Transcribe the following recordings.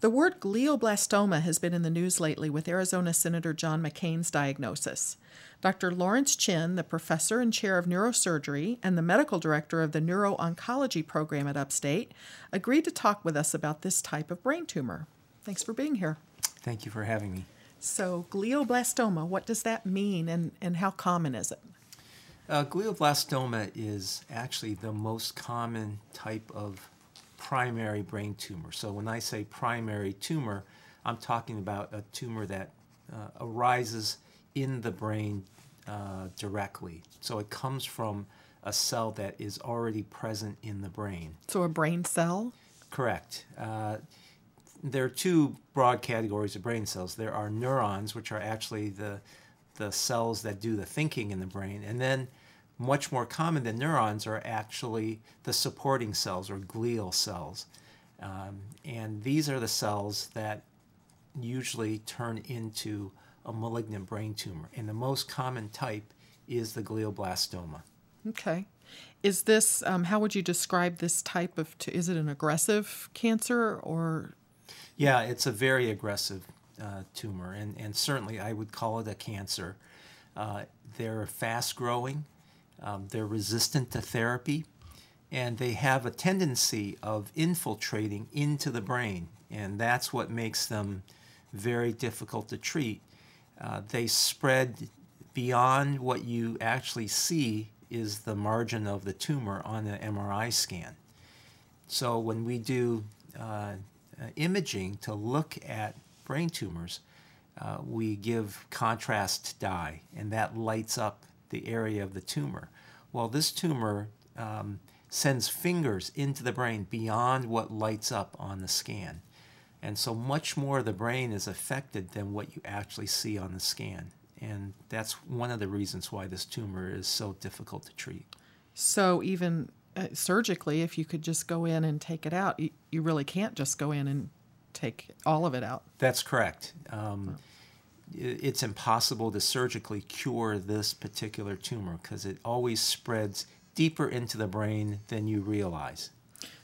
The word glioblastoma has been in the news lately with Arizona Senator John McCain's diagnosis. Dr. Lawrence Chin, the professor and chair of neurosurgery and the medical director of the neuro oncology program at Upstate, agreed to talk with us about this type of brain tumor. Thanks for being here. Thank you for having me. So, glioblastoma, what does that mean and, and how common is it? Uh, glioblastoma is actually the most common type of primary brain tumor. So, when I say primary tumor, I'm talking about a tumor that uh, arises in the brain uh, directly. So it comes from a cell that is already present in the brain. So a brain cell? Correct. Uh, there are two broad categories of brain cells. There are neurons, which are actually the the cells that do the thinking in the brain, and then much more common than neurons are actually the supporting cells or glial cells. Um, and these are the cells that usually turn into a malignant brain tumor. And the most common type is the glioblastoma. Okay. Is this, um, how would you describe this type of, t- is it an aggressive cancer or? Yeah, it's a very aggressive uh, tumor, and, and certainly I would call it a cancer. Uh, they're fast growing, um, they're resistant to therapy, and they have a tendency of infiltrating into the brain, and that's what makes them very difficult to treat uh, they spread beyond what you actually see is the margin of the tumor on the MRI scan. So when we do uh, uh, imaging to look at brain tumors, uh, we give contrast dye, and that lights up the area of the tumor. Well, this tumor um, sends fingers into the brain beyond what lights up on the scan. And so much more of the brain is affected than what you actually see on the scan. And that's one of the reasons why this tumor is so difficult to treat. So, even uh, surgically, if you could just go in and take it out, you, you, really can't just go in and take all of it out. That's correct. Um, It's impossible to surgically cure this particular tumor because it always spreads deeper into the brain than you realize.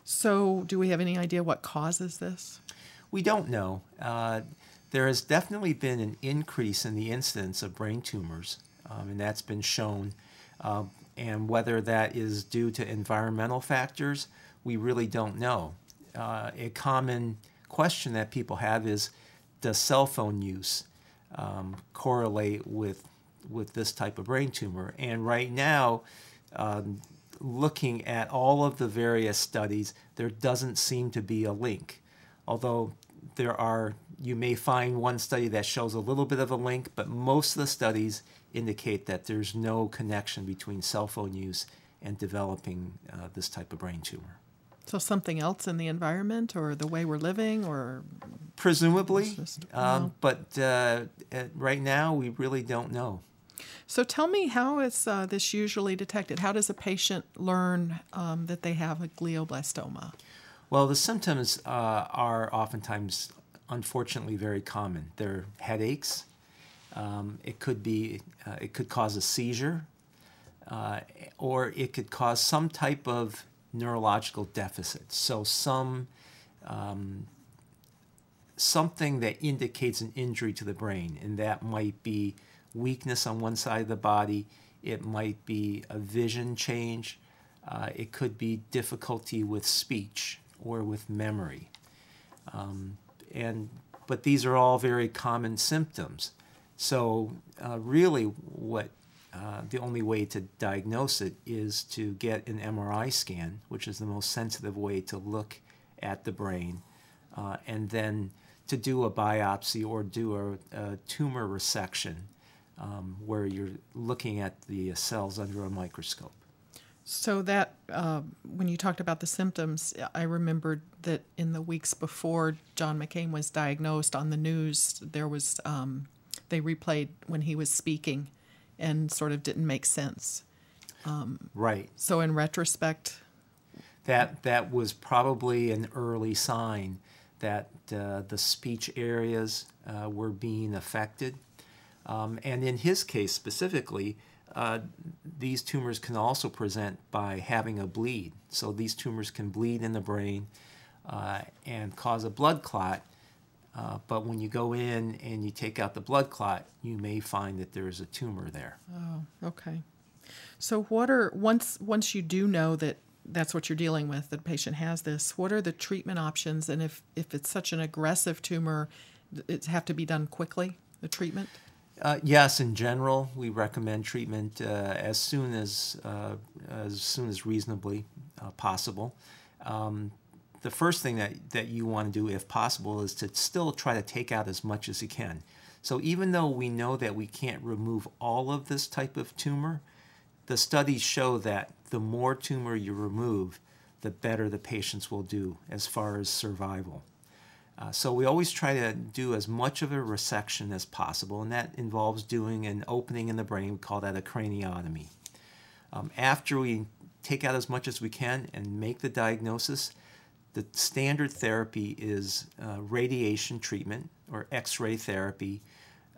So, do we have any idea what causes this? We don't know. Uh, there has definitely been an increase in the incidence of brain tumors, um, and that's been shown. Uh, and whether that is due to environmental factors, we really don't know. Uh, a common question that people have is Does cell phone use um, correlate with, with this type of brain tumor? And right now, um, looking at all of the various studies, there doesn't seem to be a link. Although there are you may find one study that shows a little bit of a link, but most of the studies indicate that there's no connection between cell phone use and developing uh, this type of brain tumor. So something else in the environment, or the way we're living, or presumably, just, um, but uh, right now we really don't know. So tell me, how is uh, this usually detected? How does a patient learn um, that they have a glioblastoma? Well, the symptoms uh, are oftentimes, unfortunately, very common. They're headaches. Um, it could be, uh, it could cause a seizure, uh, or it could cause some type of neurological deficit. So some um, something that indicates an injury to the brain, and that might be weakness on one side of the body. It might be a vision change. Uh, it could be difficulty with speech or with memory. Um, and, but these are all very common symptoms. So, uh, really, what uh, the only way to diagnose it is to get an MRI scan, which is the most sensitive way to look at the brain, uh, and then to do a biopsy or do a, a tumor resection um, where you're looking at the cells under a microscope. So that uh, when you talked about the symptoms, I remembered that in the weeks before John McCain was diagnosed on the news, there was um, they replayed when he was speaking, and sort of didn't make sense. Um, right. So in retrospect, that that was probably an early sign that uh, the speech areas uh, were being affected, um, and in his case specifically uh, these tumors can also present by having a bleed. So these tumors can bleed in the brain uh, and cause a blood clot Uh, but when you go in and you take out the blood clot, you may find that there's a tumor there. Oh, okay. So what are once once you do know that that's what you're dealing with, that the patient has this, what are the treatment options? And if, if it's such an aggressive tumor, it have to be done quickly, the treatment? Uh, yes, in general, we recommend treatment uh, as soon as uh, as soon as reasonably uh, possible. Um, the first thing that, that you want to do, if possible, is to still try to take out as much as you can. So even though we know that we can't remove all of this type of tumor, the studies show that the more tumor you remove, the better the patients will do as far as survival. Uh, so we always try to do as much of a resection as possible, and that involves doing an opening in the brain. We call that a craniotomy. Um, after we take out as much as we can and make the diagnosis, the standard therapy is uh, radiation treatment or X-ray therapy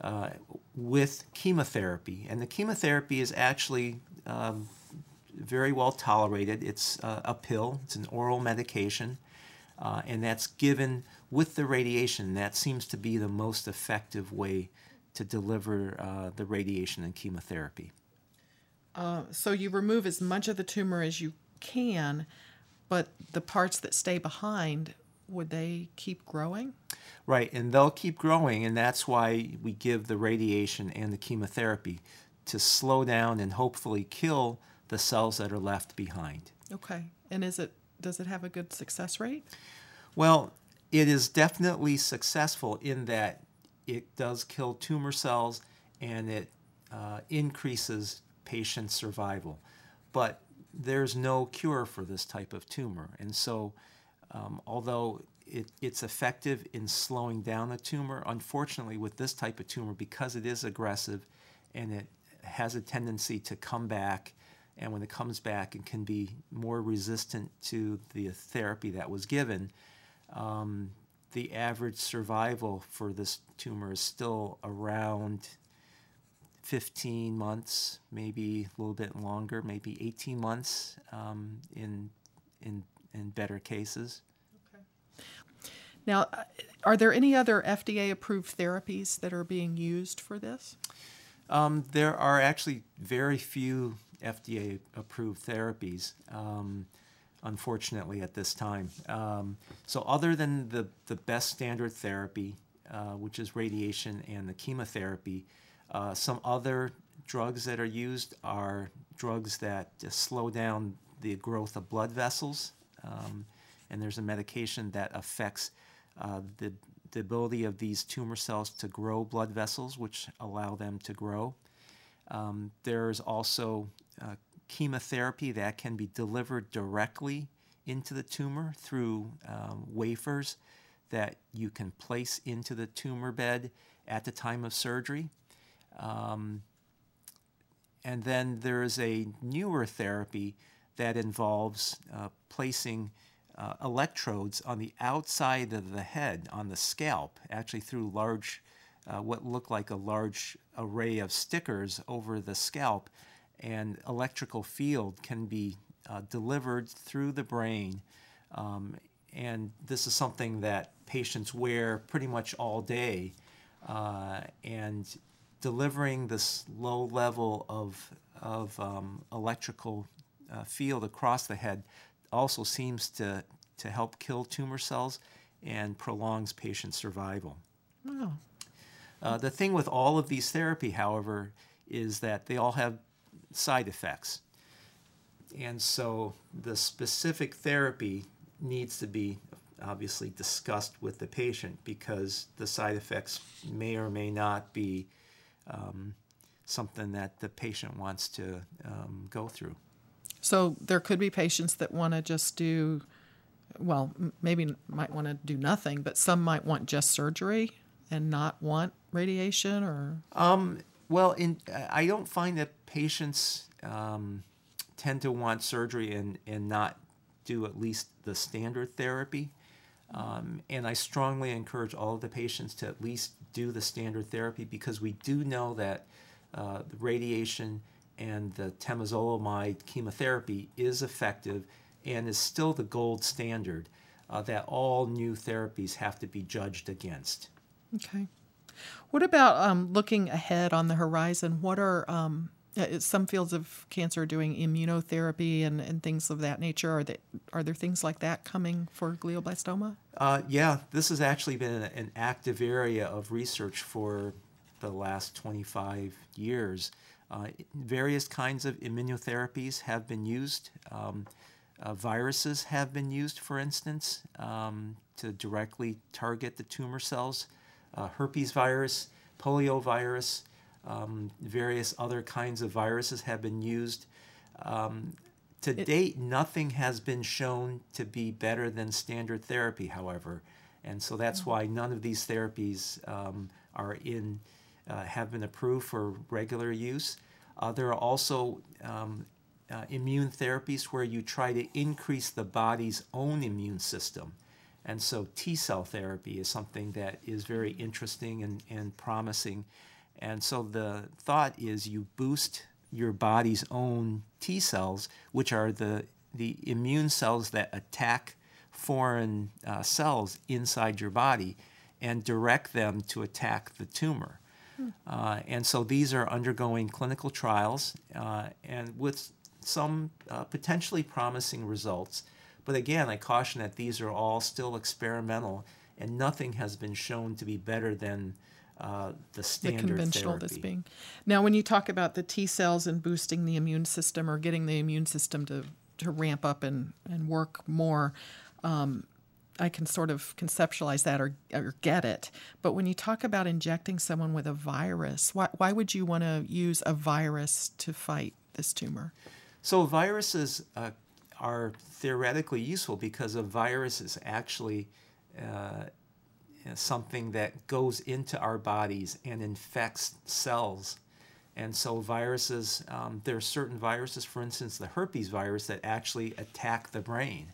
uh, with chemotherapy, and the chemotherapy is actually um, very well tolerated. It's uh, a pill, it's an oral medication, uh, and that's given with the radiation. That seems to be the most effective way to deliver uh, the radiation and chemotherapy. Uh, so you remove as much of the tumor as you can, but the parts that stay behind, would they keep growing? Right, and they'll keep growing, and that's why we give the radiation and the chemotherapy to slow down and hopefully kill the cells that are left behind. Okay. And is it does it have a good success rate? Well, it is definitely successful in that it does kill tumor cells and it uh, increases patient survival. But there's no cure for this type of tumor. And so, um, although it, it's effective in slowing down a tumor, unfortunately, with this type of tumor, because it is aggressive and it has a tendency to come back and when it comes back, it can be more resistant to the therapy that was given. Um, the average survival for this tumor is still around 15 months, maybe a little bit longer, maybe 18 months um, in, in, in better cases. Okay. Now, uh, are there any other FDA approved therapies that are being used for this? Um, there are actually very few FDA approved therapies, um, unfortunately, at this time. Um, so, other than the, the best standard therapy, uh, which is radiation and the chemotherapy, uh, some other drugs that are used are drugs that slow down the growth of blood vessels. Um, and there's a medication that affects uh, the, the ability of these tumor cells to grow blood vessels, which allow them to grow. Um, there's also uh, chemotherapy that can be delivered directly into the tumor through um, wafers that you can place into the tumor bed at the time of surgery. Um, and then there is a newer therapy that involves uh, placing uh, electrodes on the outside of the head, on the scalp, actually through large, uh, what look like a large array of stickers over the scalp and electrical field can be uh, delivered through the brain. Um, and this is something that patients wear pretty much all day. Uh, and delivering this low level of, of um, electrical uh, field across the head also seems to, to help kill tumor cells and prolongs patient survival. Wow. Uh, the thing with all of these therapy, however, is that they all have side effects. And so the specific therapy needs to be obviously discussed with the patient because the side effects may or may not be um, something that the patient wants to um, go through. So there could be patients that want to just do, well, maybe might want to do nothing, but some might want just surgery and not want radiation or. Um, well, in I don't find that patients um, tend to want surgery and, and not do at least the standard therapy. Um, and I strongly encourage all of the patients to at least do the standard therapy because we do know that uh, the radiation and the temozolomide chemotherapy is effective and is still the gold standard. uh, that all new therapies have to be judged against. Okay. What about um, looking ahead on the horizon? What are um, uh, some fields of cancer are doing immunotherapy and, and things of that nature? Are they, are there things like that coming for glioblastoma? Uh, yeah, this has actually been an active area of research for the last 25 years. Uh, various kinds of immunotherapies have been used. Um, uh, viruses have been used, for instance, um, to directly target the tumor cells. Uh, herpes virus, polio virus, um, various other kinds of viruses have been used. Um, to it, date, nothing has been shown to be better than standard therapy, however, and so that's mm-hmm. why none of these therapies um, are in uh, have been approved for regular use. Uh, there are also um, uh, immune therapies where you try to increase the body's own immune system. And so T cell therapy is something that is very interesting and, and promising. And so the thought is you boost your body's own T cells, which are the, the immune cells that attack foreign uh, cells inside your body, and direct them to attack the tumor. Hmm. Uh, and so these are undergoing clinical trials, uh, and with some uh, potentially promising results. But again, I caution that these are all still experimental, and nothing has been shown to be better than uh, the standard the conventional therapy. this being. Now, when you talk about the T cells and boosting the immune system or getting the immune system to to ramp up and and work more. Um, I can sort of conceptualize that or, or get it. But when you talk about injecting someone with a virus, why, why would you want to use a virus to fight this tumor? So viruses uh, are theoretically useful because a virus is actually uh, something that goes into our bodies and infects cells. And so viruses, um, there are certain viruses, for instance, the herpes virus, that actually attack the brain,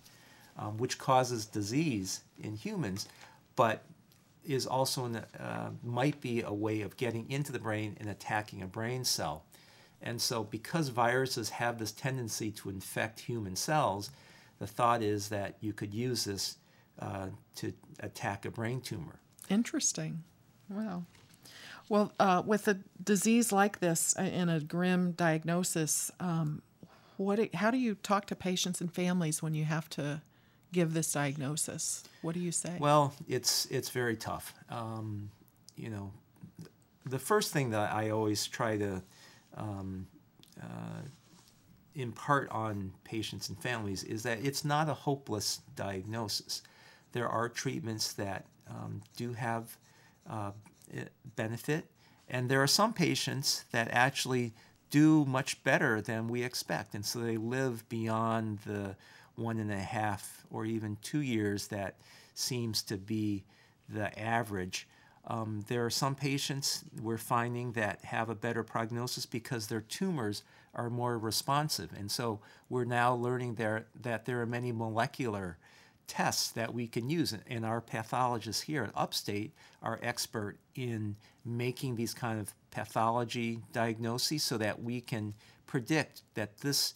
um, which causes disease in humans, but is also uh, might be a way of getting into the brain and attacking a brain cell. And so, because viruses have this tendency to infect human cells, the thought is that you could use this uh, to attack a brain tumor. Interesting. Wow. Well, uh, with a disease like this uh, and a grim diagnosis, um, what? How do you talk to patients and families when you have to give this diagnosis? What do you say? Well, it's it's very tough. Um, you know, the first thing that I always try to um, uh, impart on patients and families is that it's not a hopeless diagnosis. There are treatments that um, do have uh, benefit, and there are some patients that actually do much better than we expect, and so they live beyond the one and a half or even two years that seems to be the average. Um, there are some patients we're finding that have a better prognosis because their tumors are more responsive. And so we're now learning there that there are many molecular tests that we can use. And our pathologists here at Upstate are expert in making these kind of pathology diagnoses so that we can predict that this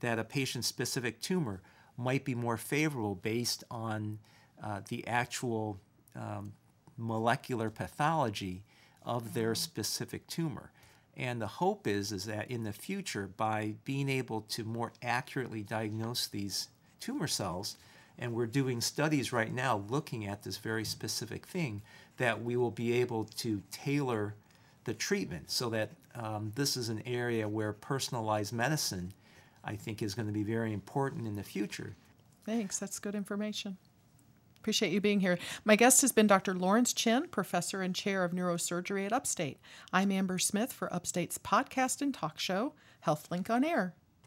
that a patient specific tumor might be more favorable based on uh, the actual um, molecular pathology of their specific tumor. And the hope is, is that in the future, by being able to more accurately diagnose these tumor cells, and we're doing studies right now looking at this very specific thing, that we will be able to tailor the treatment so that um, this is an area where personalized medicine, I think, is going to be very important in the future. Thanks. That's good information. Appreciate you being here. My guest has been Dr. Lawrence Chin, professor and chair of neurosurgery at Upstate. I'm Amber Smith for Upstate's podcast and talk show, HealthLink on Air.